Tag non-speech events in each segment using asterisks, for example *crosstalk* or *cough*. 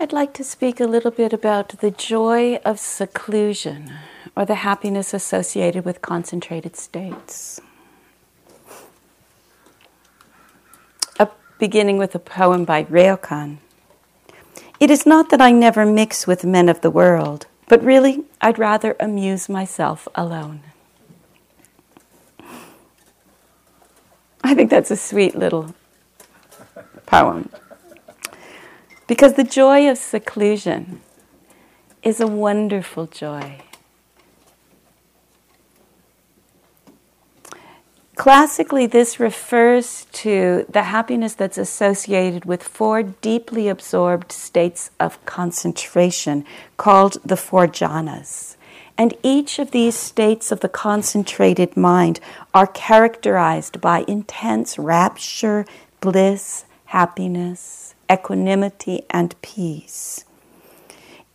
I'd like to speak a little bit about the joy of seclusion or the happiness associated with concentrated states. Beginning with a poem by Ryokan. It is not that I never mix with men of the world, but really I'd rather amuse myself alone. I think that's a sweet little poem. Because the joy of seclusion is a wonderful joy. Classically, this refers to the happiness that's associated with four deeply absorbed states of concentration called the four jhanas. And each of these states of the concentrated mind are characterized by intense rapture, bliss, happiness, equanimity, and peace.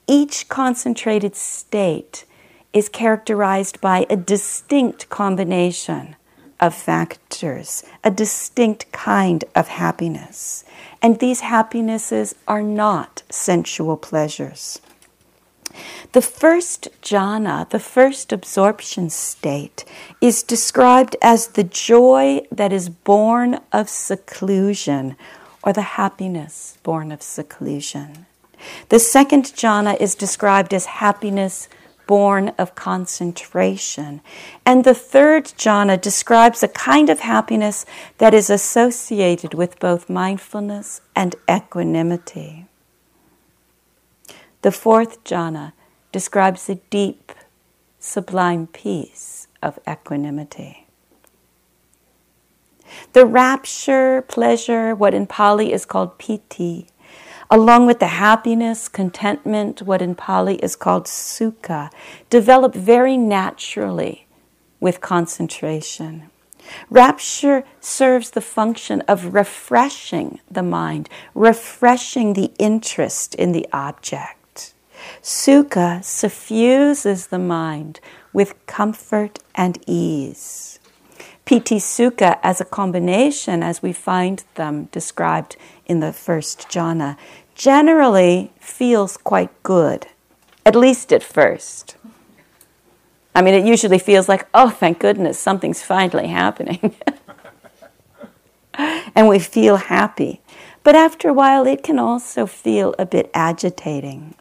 Each concentrated state is characterized by a distinct combination of factors, a distinct kind of happiness. And these happinesses are not sensual pleasures. The first jhana, the first absorption state, is described as the joy that is born of seclusion or the happiness born of seclusion. The second jhana is described as happiness born of concentration. And the third jhana describes a kind of happiness that is associated with both mindfulness and equanimity. The fourth jhana describes a deep, sublime peace of equanimity. The rapture, pleasure, what in Pali is called piti, along with the happiness, contentment, what in Pali is called sukha, develop very naturally with concentration. Rapture serves the function of refreshing the mind, refreshing the interest in the object. Sukha suffuses the mind with comfort and ease. Piti Sukha as a combination, as we find them described in the first jhana, generally feels quite good, at least at first. I mean, it usually feels like, oh, thank goodness, something's finally happening. *laughs* and we feel happy. But after a while, it can also feel a bit agitating.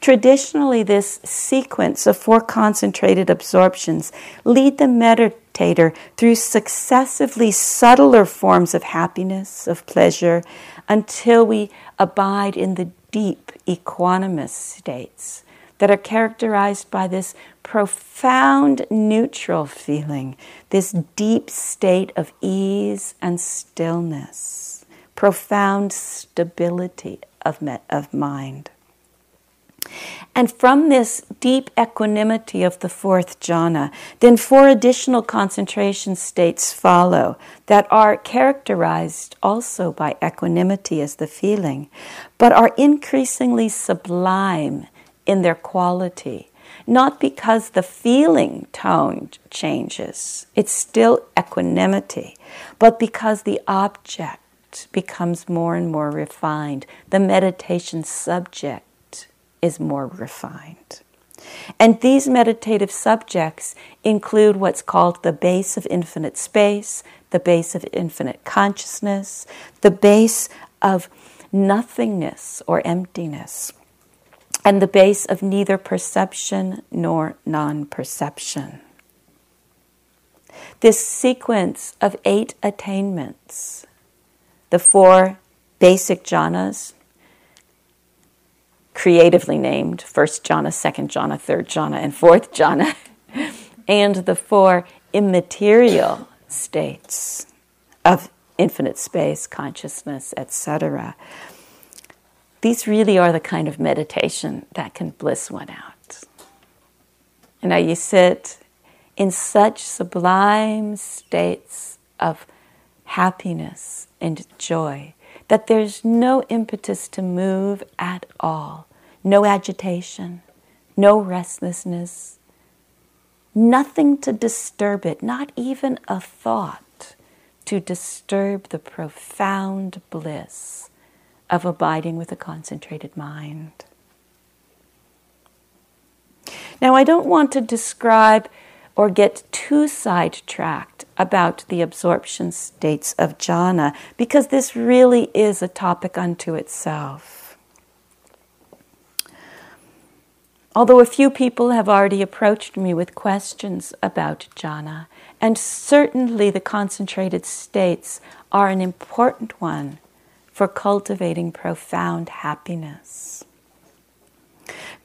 Traditionally, this sequence of four concentrated absorptions lead the meditator through successively subtler forms of happiness, of pleasure, until we abide in the deep equanimous states that are characterized by this profound neutral feeling, this deep state of ease and stillness, profound stability of, me- of mind. And from this deep equanimity of the fourth jhana, then four additional concentration states follow that are characterized also by equanimity as the feeling, but are increasingly sublime in their quality. Not because the feeling tone changes, it's still equanimity, but because the object becomes more and more refined, the meditation subject is more refined. And these meditative subjects include what's called the base of infinite space, the base of infinite consciousness, the base of nothingness or emptiness, and the base of neither perception nor non perception. This sequence of eight attainments, the four basic jhanas, creatively named first jhana, second jhana, third jhana, and fourth jhana, *laughs* and the four immaterial states of infinite space, consciousness, etc. These really are the kind of meditation that can bliss one out. And now you sit in such sublime states of happiness and joy that there's no impetus to move at all no agitation, no restlessness, nothing to disturb it, not even a thought to disturb the profound bliss of abiding with a concentrated mind. Now, I don't want to describe or get too sidetracked about the absorption states of jhana because this really is a topic unto itself. Although a few people have already approached me with questions about jhana, and certainly the concentrated states are an important one for cultivating profound happiness.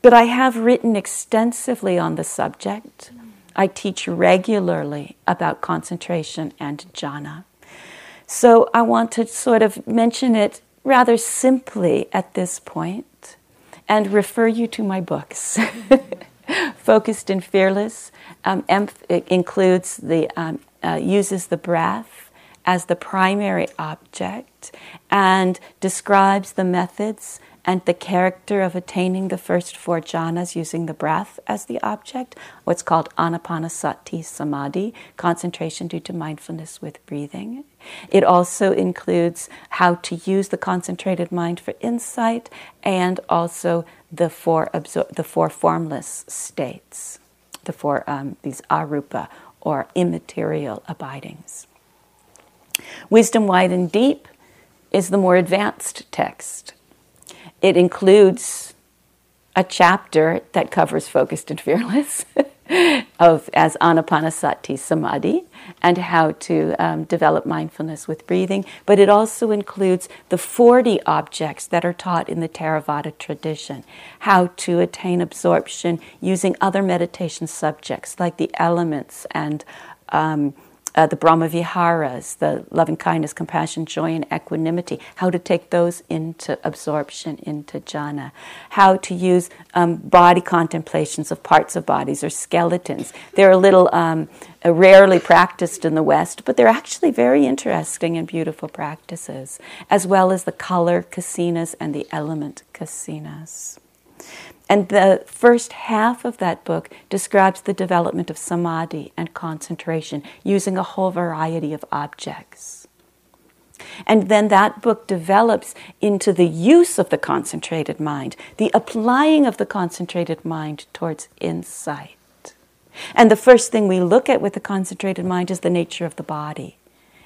But I have written extensively on the subject. I teach regularly about concentration and jhana. So I want to sort of mention it rather simply at this point and refer you to my books. *laughs* Focused and Fearless um, includes the um, uh, uses the breath as the primary object and describes the methods and the character of attaining the first four jhanas using the breath as the object, what's called anapanasati samadhi, concentration due to mindfulness with breathing. It also includes how to use the concentrated mind for insight and also the four, absor- the four formless states, the four, um, these arupa or immaterial abidings. Wisdom Wide and Deep is the more advanced text. It includes a chapter that covers focused and fearless *laughs* of as anapanasati samadhi and how to um, develop mindfulness with breathing. But it also includes the 40 objects that are taught in the theravada tradition. How to attain absorption using other meditation subjects like the elements and um, uh, the Brahma Viharas, the loving kindness, compassion, joy, and equanimity, how to take those into absorption, into jhana, how to use um, body contemplations of parts of bodies or skeletons. They're a little um, uh, rarely practiced in the West, but they're actually very interesting and beautiful practices, as well as the color kasinas and the element kasinas. And the first half of that book describes the development of samadhi and concentration using a whole variety of objects. And then that book develops into the use of the concentrated mind, the applying of the concentrated mind towards insight. And the first thing we look at with the concentrated mind is the nature of the body.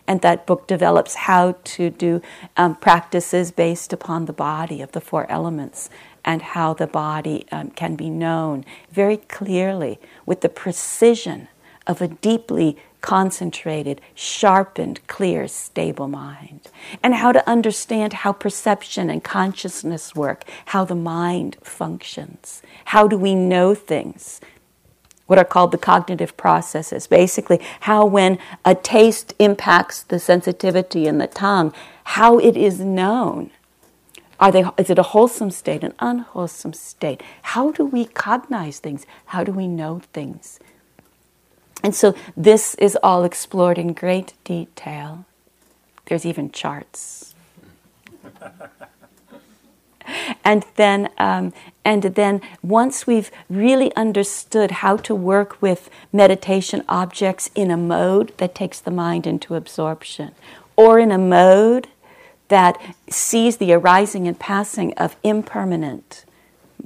And that book develops how to do um, practices based upon the body of the four elements and how the body um, can be known very clearly with the precision of a deeply concentrated, sharpened, clear, stable mind. And how to understand how perception and consciousness work, how the mind functions. How do we know things? What are called the cognitive processes. Basically, how when a taste impacts the sensitivity in the tongue, how it is known are they, is it a wholesome state, an unwholesome state? How do we cognize things? How do we know things? And so this is all explored in great detail. There's even charts. *laughs* and then, um, and then once we've really understood how to work with meditation objects in a mode that takes the mind into absorption, or in a mode that sees the arising and passing of impermanent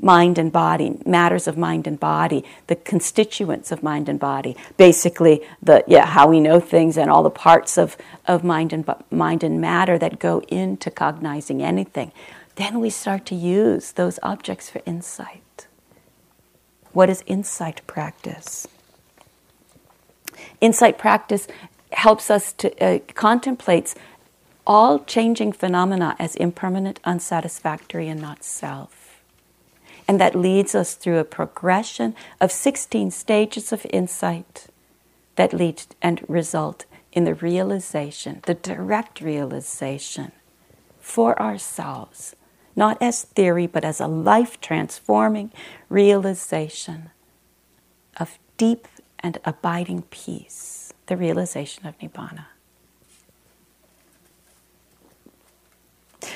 mind and body, matters of mind and body, the constituents of mind and body, basically the yeah how we know things and all the parts of, of mind and mind and matter that go into cognizing anything. Then we start to use those objects for insight. What is insight practice? Insight practice helps us to uh, contemplates all changing phenomena as impermanent, unsatisfactory, and not self. And that leads us through a progression of 16 stages of insight that lead and result in the realization, the direct realization for ourselves, not as theory, but as a life transforming realization of deep and abiding peace, the realization of Nibbana.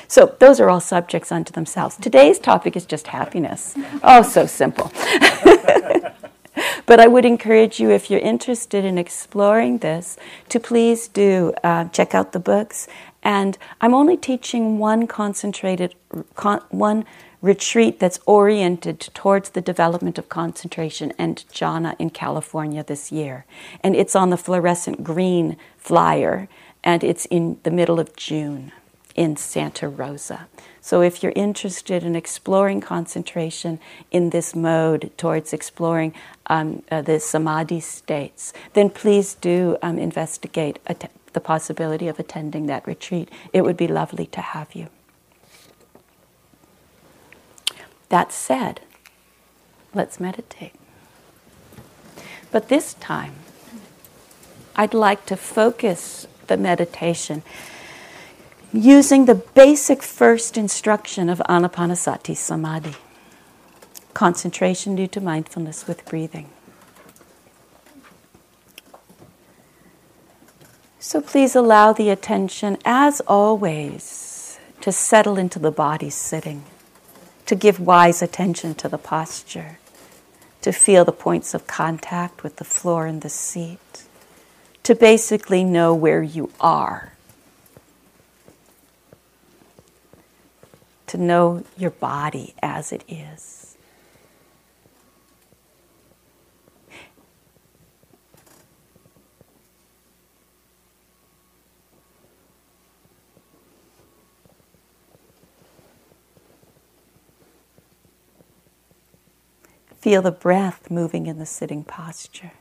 So those are all subjects unto themselves. Today's topic is just happiness. Oh, so simple. *laughs* but I would encourage you, if you're interested in exploring this, to please do uh, check out the books And I'm only teaching one concentrated, con, one retreat that's oriented towards the development of concentration and jhana in California this year. And it's on the fluorescent green flyer, and it's in the middle of June in Santa Rosa. So, if you're interested in exploring concentration in this mode towards exploring um, uh, the samadhi states, then please do um, investigate att- the possibility of attending that retreat. It would be lovely to have you. That said, let's meditate. But this time, I'd like to focus the meditation using the basic first instruction of Anapanasati Samadhi concentration due to mindfulness with breathing. So please allow the attention, as always, to settle into the body sitting to give wise attention to the posture, to feel the points of contact with the floor and the seat, to basically know where you are, to know your body as it is. Feel the breath moving in the sitting posture.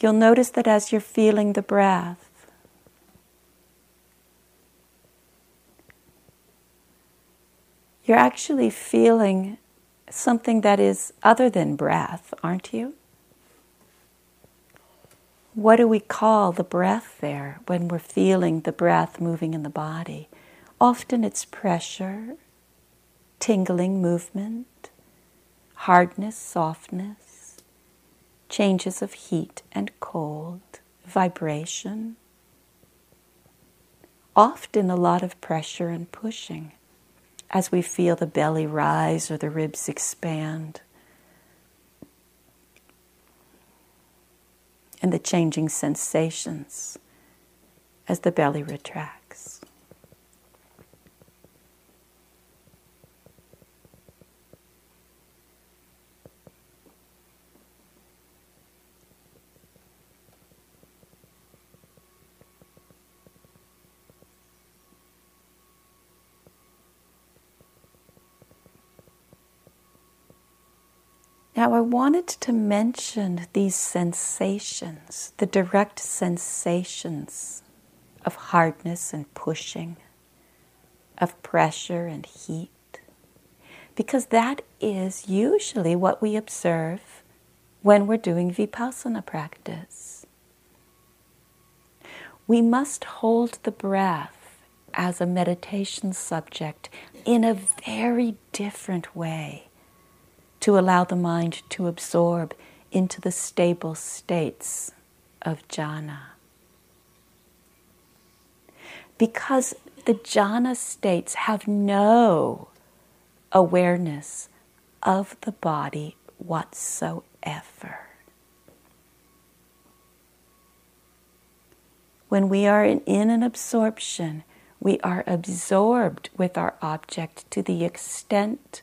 You'll notice that as you're feeling the breath, you're actually feeling something that is other than breath, aren't you? What do we call the breath there when we're feeling the breath moving in the body? Often it's pressure, tingling movement, hardness, softness, changes of heat and cold, vibration. Often a lot of pressure and pushing as we feel the belly rise or the ribs expand. And the changing sensations as the belly retracts. Now, I wanted to mention these sensations, the direct sensations of hardness and pushing, of pressure and heat, because that is usually what we observe when we're doing vipassana practice. We must hold the breath as a meditation subject in a very different way to allow the mind to absorb into the stable states of jhana. Because the jhana states have no awareness of the body whatsoever. When we are in, an absorption, we are absorbed with our object to the extent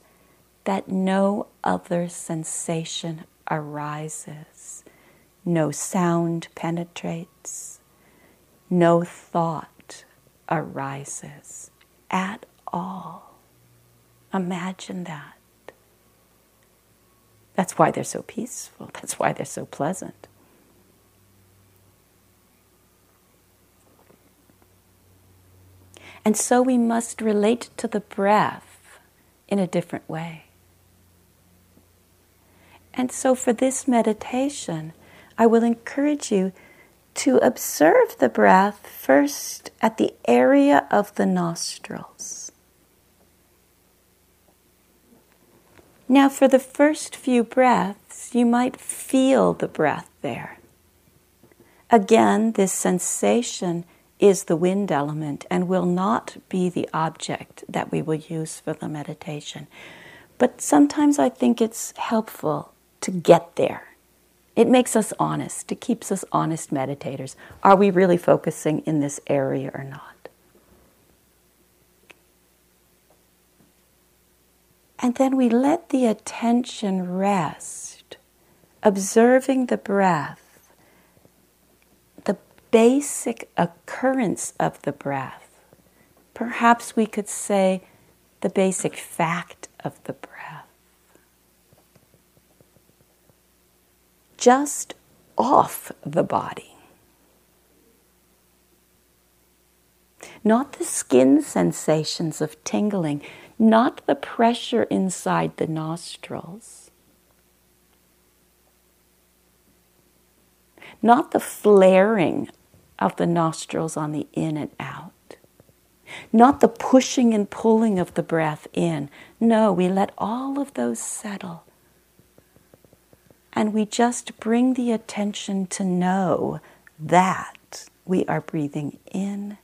that no other sensation arises, no sound penetrates, no thought arises at all. Imagine that. That's why they're so peaceful. *laughs* That's why they're so pleasant. And so we must relate to the breath in a different way. And so, for this meditation, I will encourage you to observe the breath first at the area of the nostrils. Now, for the first few breaths, you might feel the breath there. Again, this sensation is the wind element and will not be the object that we will use for the meditation. But sometimes I think it's helpful to get there It makes us honest. It keeps us honest meditators. Are we really focusing in this area or not? And then we let the attention rest, observing the breath, the basic occurrence of the breath. Perhaps we could say the basic fact of the breath. Just off the body. Not the skin sensations of tingling, not the pressure inside the nostrils, not the flaring of the nostrils on the in and out, not the pushing and pulling of the breath in. No, we let all of those settle and we just bring the attention to know that we are breathing in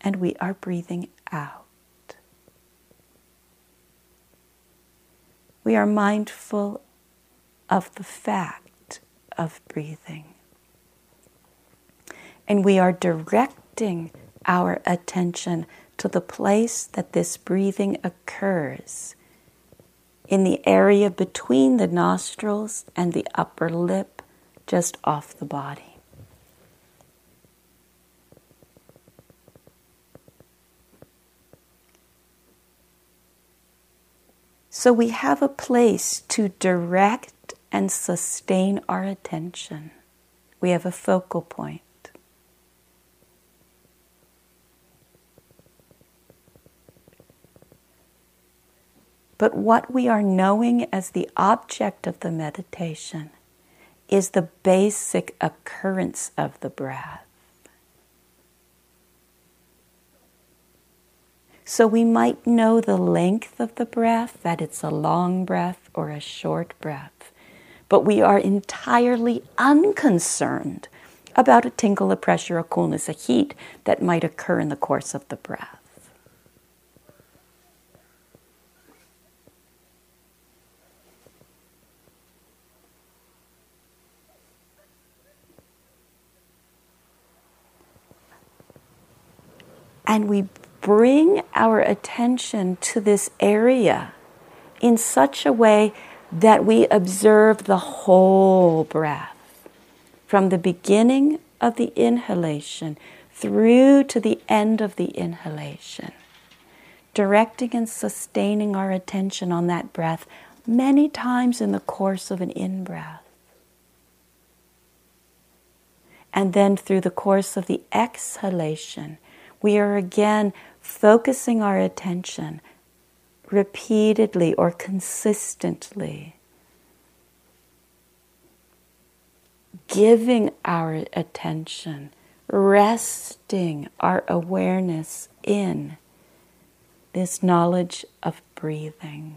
and we are breathing out. We are mindful of the fact of breathing. And we are directing our attention to the place that this breathing occurs in the area between the nostrils and the upper lip, just off the body. So we have a place to direct and sustain our attention. We have a focal point. But what we are knowing as the object of the meditation is the basic occurrence of the breath. So we might know the length of the breath, that it's a long breath or a short breath, but we are entirely unconcerned about a tingle, a pressure, a coolness, a heat that might occur in the course of the breath. And we bring our attention to this area in such a way that we observe the whole breath from the beginning of the inhalation through to the end of the inhalation, directing and sustaining our attention on that breath many times in the course of an in breath. And then through the course of the exhalation, we are again focusing our attention repeatedly or consistently, giving our attention, resting our awareness in this knowledge of breathing.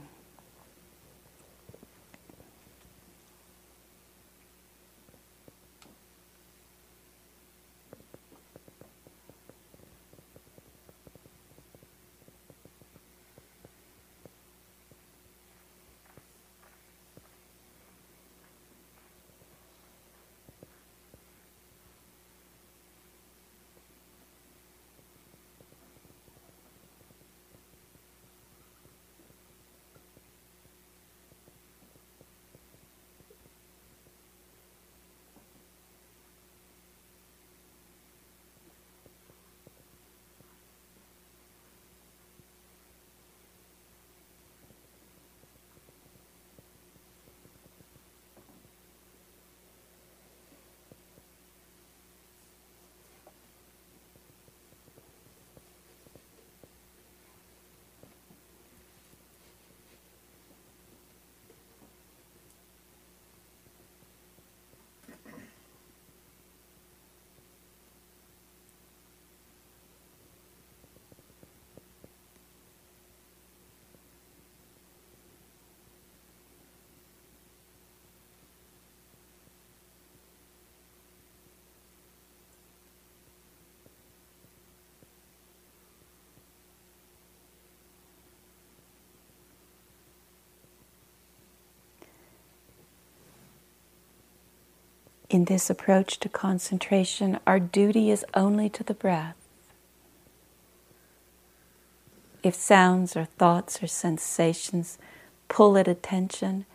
In this approach to concentration, our duty is only to the breath. If sounds or thoughts or sensations pull at attention,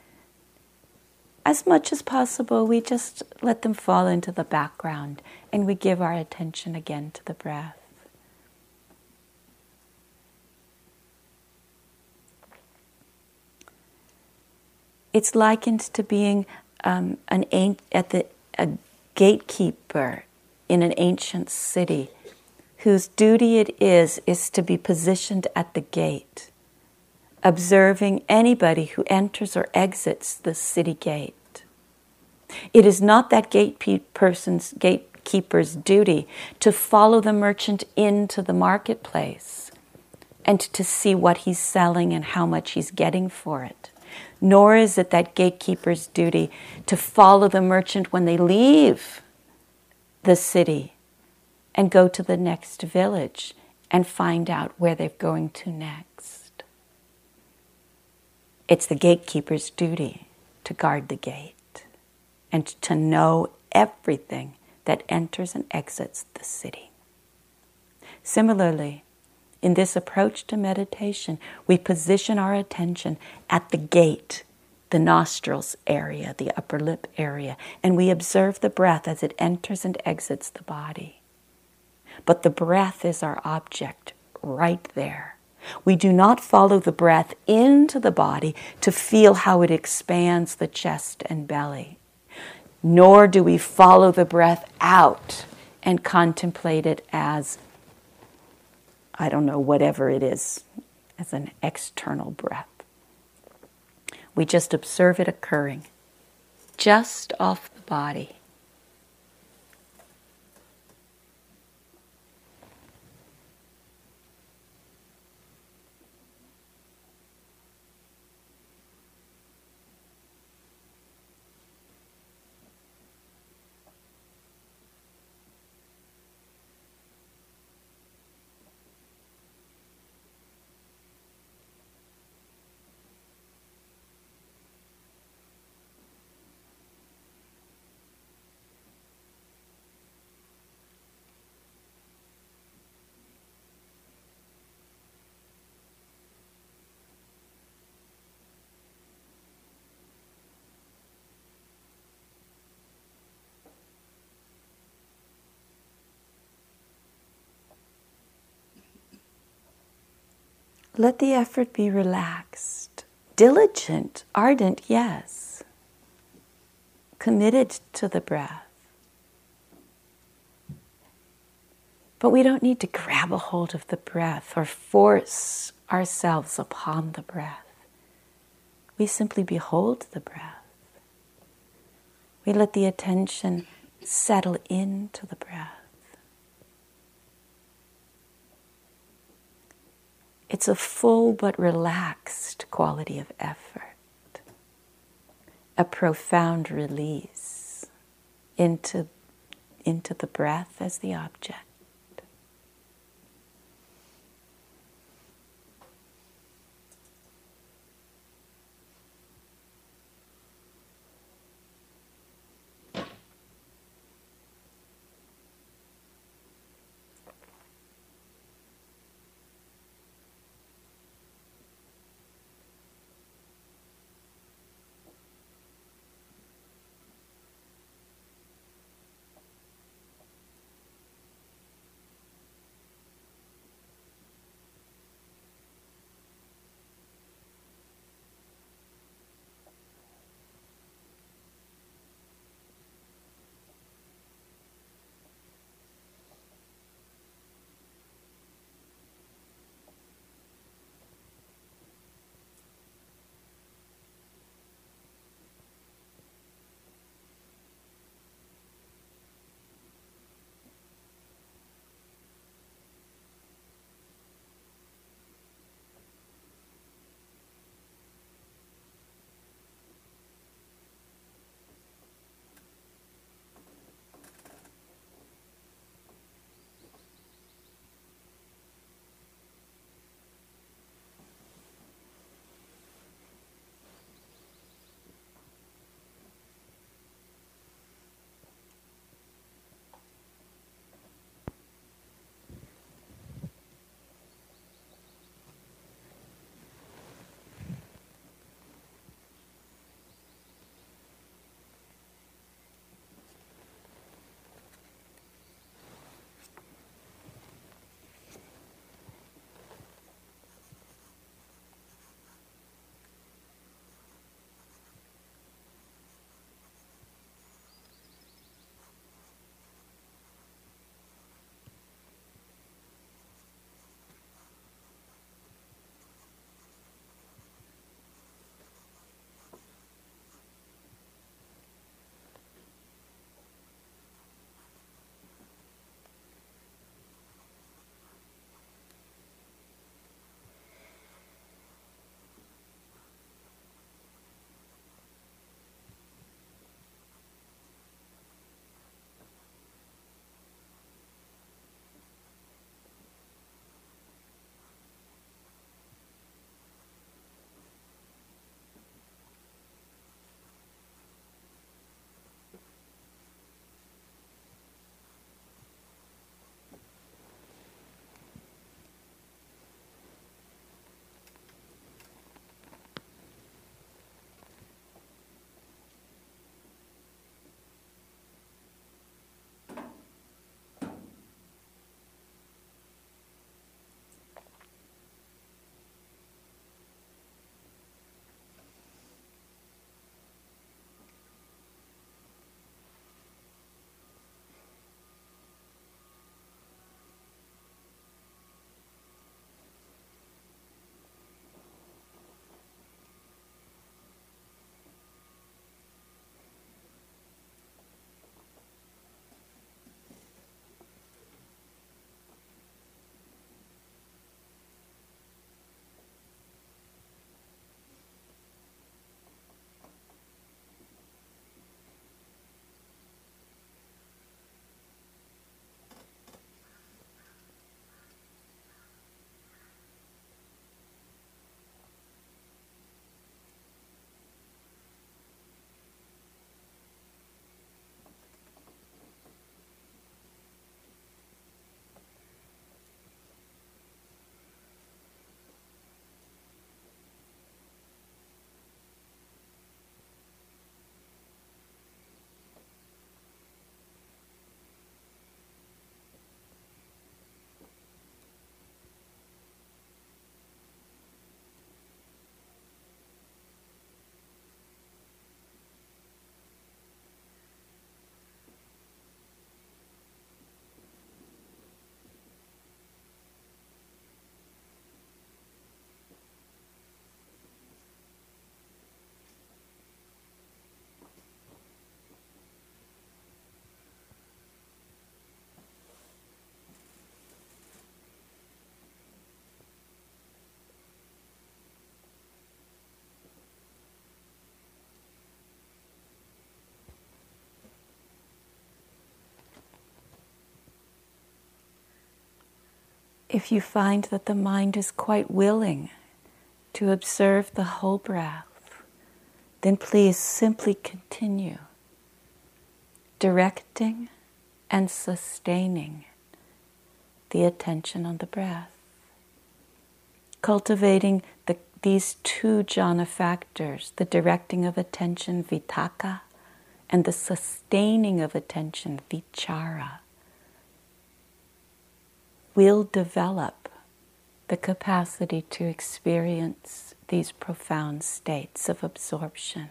as much as possible, we just let them fall into the background and we give our attention again to the breath. It's likened to being um, an at the a gatekeeper in an ancient city whose duty it is is to be positioned at the gate observing anybody who enters or exits the city gate. It is not that gate person's gatekeeper's duty to follow the merchant into the marketplace and to see what he's selling and how much he's getting for it. Nor is it that gatekeeper's duty to follow the merchant when they leave the city and go to the next village and find out where they're going to next. It's the gatekeeper's duty to guard the gate and to know everything that enters and exits the city. Similarly, in this approach to meditation, we position our attention at the gate, the nostrils area, the upper lip area, and we observe the breath as it enters and exits the body. But the breath is our object right there. We do not follow the breath into the body to feel how it expands the chest and belly, nor do we follow the breath out and contemplate it as, I don't know, whatever it is, as an external breath. We just observe it occurring just off the body. Let the effort be relaxed. Diligent, ardent, yes. Committed to the breath. But we don't need to grab a hold of the breath or force ourselves upon the breath. We simply behold the breath. We let the attention settle into the breath. It's a full but relaxed quality of effort, a profound release into, into the breath as the object. If you find that the mind is quite willing to observe the whole breath, then please simply continue directing and sustaining the attention on the breath. Cultivating the, these two jhana factors, the directing of attention, vitakka, and the sustaining of attention, vichara, will develop the capacity to experience these profound states of absorption.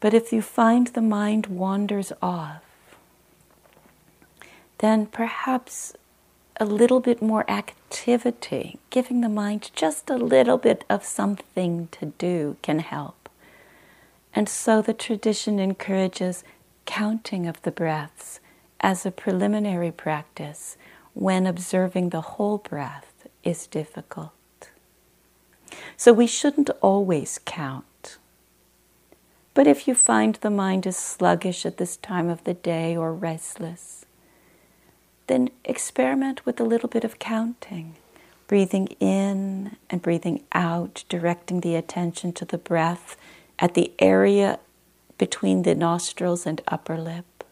But if you find the mind wanders off, then perhaps a little bit more activity, giving the mind just a little bit of something to do can help. And so the tradition encourages counting of the breaths as a preliminary practice when observing the whole breath is difficult. So we shouldn't always count. But if you find the mind is sluggish at this time of the day or restless, then experiment with a little bit of counting, breathing in and breathing out, directing the attention to the breath at the area between the nostrils and upper lip.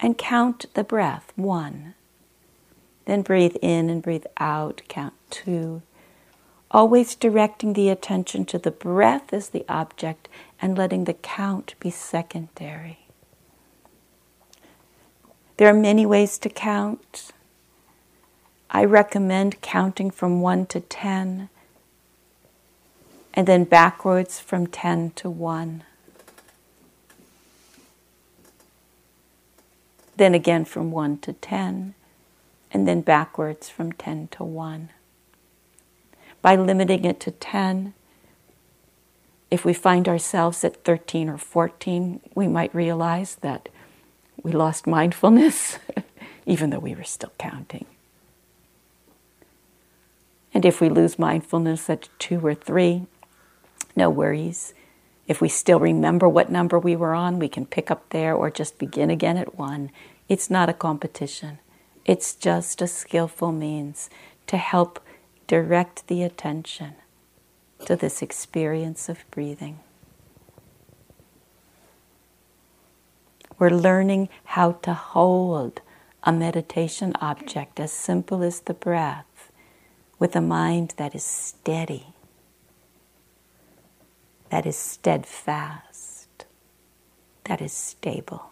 And count the breath one. Then breathe in and breathe out, count two. Always directing the attention to the breath as the object and letting the count be secondary. There are many ways to count. I recommend counting from 1 to 10 and then backwards from 10 to 1. Then again from 1 to 10, and then backwards from 10 to 1. By limiting it to 10, if we find ourselves at 13 or 14, we might realize that we lost mindfulness, *laughs* even though we were still counting. And if we lose mindfulness at two or three, no worries. If we still remember what number we were on, we can pick up there or just begin again at one. It's not a competition, it's just a skillful means to help direct the attention to this experience of breathing. We're learning how to hold a meditation object as simple as the breath with a mind that is steady, that is steadfast, that is stable.